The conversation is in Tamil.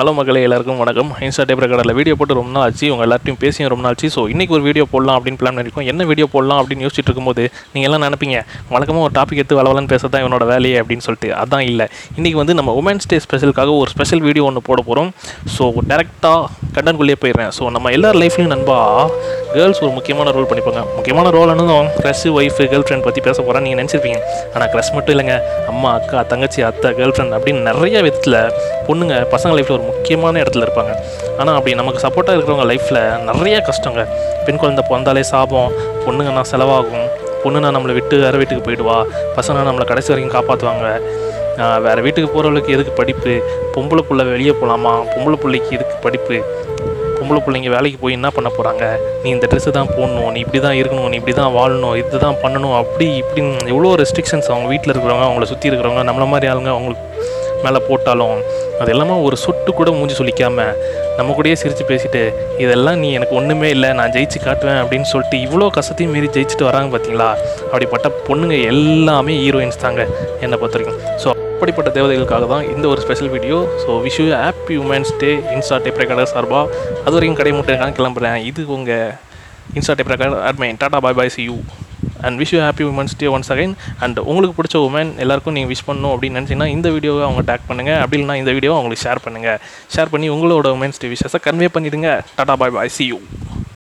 ஹலோ மக்களே எல்லாருக்கும் வணக்கம். இன்ஸ்டா டேப் ரெக்கார்டில் வீடியோ போட்டு ரொம்ப நாள் ஆச்சு உங்கள் எல்லாத்தையும் பேசியும் ரொம்ப நாள் ஆச்சு ஸோ இன்றைக்கி ஒரு வீடியோ போடலாம் அப்படின்னு பிளான் பண்ணியிருக்கோம் என்ன வீடியோ போடலாம் அப்படின்னு யோசிச்சுட்டு இருக்கும்போது நீங்கள் எல்லாம் நினைப்பீங்க வழக்கமாக ஒரு டாபிக் எடுத்து வளவலன்னு பேச தான் இவனோட வேலையே அப்படின்னு சொல்லிட்டு. அதான் இல்லை. இன்றைக்கி வந்து நம்ம உமன்ஸ் டே ஸ்பெஷலுக்காக ஒரு ஸ்பெஷல் வீடியோ ஒன்று போட போகிறோம் ஸோ டேரெக்டாக கண்டன்குள்ளேயே போயிடுறேன். ஸோ நம்ம எல்லார் லைஃப்லையும் நண்பா கேர்ள்ஸ் ஒரு முக்கியமான ரோல் பண்ணிப்பாங்க. முக்கியமான ரோல் என்னதும் க்ரஷ் ஒய்ஃபு கேர்ள் ஃப்ரெண்ட் பற்றி பேச போகிறேன் நீங்கள் நினச்சிருப்பீங்க. ஆனால் க்ரஷ் மட்டும் இல்லைங்க. அம்மா அக்கா தங்கச்சி அத்தை கேர்ள் ஃப்ரெண்ட் அப்படின்னு நிறைய விதத்தில் பொண்ணுங்க பசங்க லைஃப்பில் ஒரு முக்கியமான இடத்துல இருப்பாங்க. ஆனால் அப்படி நமக்கு சப்போர்ட்டாக இருக்கிறவங்க லைஃப்பில் நிறைய கஷ்டங்க. பெண் குழந்தை பிறந்தாலே சாபம். பொண்ணுங்கன்னா செலவாகும். பொண்ணுனா நம்மளை விட்டு வேறு வீட்டுக்கு போயிடுவா. பசங்க நம்மளை கடைசி வரைக்கும் காப்பாற்றுவாங்க வேறு வீட்டுக்கு போகிறவளுக்கு எதுக்கு படிப்பு? பொம்பளை புள்ள வெளியே போகலாமா பொம்பளை பிள்ளைக்கு எதுக்கு படிப்பு? பொம்பளை பிள்ளைங்க வேலைக்கு போய் என்ன பண்ண போகிறாங்க நீ இந்த ட்ரெஸ்ஸு தான் போடணும். நீ இப்படி தான் இருக்கணும். நீ இப்படி தான் வாழணும். இது தான் பண்ணணும். அப்படி இப்படின்னு எவ்வளோ ரெஸ்ட்ரிக்ஷன்ஸ் அவங்க வீட்டில் இருக்கிறவங்க அவங்கள சுற்றி இருக்கிறவங்க நம்மள மாதிரி ஆளுங்க அவங்களுக்கு மேலே போட்டாலும் அது எல்லாமே ஒரு சொட்டு கூட மூஞ்சி சொல்லிக்காமல் நம்ம கூடயே சிரித்து பேசிட்டு இதெல்லாம் நீ எனக்கு ஒன்றுமே இல்லை நான் ஜெயிச்சு காட்டுவேன் அப்படின்னு சொல்லிட்டு இவ்வளோ கஷ்டத்தையும் மீறி ஜெயிச்சுட்டு வராங்க பார்த்தீங்களா அப்படிப்பட்ட பொண்ணுங்க எல்லாமே ஹீரோயின்ஸ் தாங்க என்னை பொறுத்த வரைக்கும். ஸோ அப்படிப்பட்ட தேவதைகளுக்காக தான் இந்த ஒரு special video so wish you happy women's day Insta tape recorder சார்பாக அது வரைக்கும் கடை முட்டை கிளம்புறேன். இது உங்கள் Insta tape recorder அட்மை tata bye bye see you and wish you happy women's day once again and உங்களுக்கு பிடிச்ச உமன் எல்லாருக்கும் நீங்கள் விஷ் பண்ணணும் அப்படின்னு நினச்சிங்கன்னா இந்த வீடியோவை அவங்க டேக் பண்ணுங்கள் அப்படி இல்லைனா இந்த வீடியோவை அவங்களுக்கு ஷேர் பண்ணுங்கள் ஷேர் பண்ணி உங்களோட உமன்ஸ் டே விஷஸை கன்வே பண்ணிவிடுங்க tata bye bye see you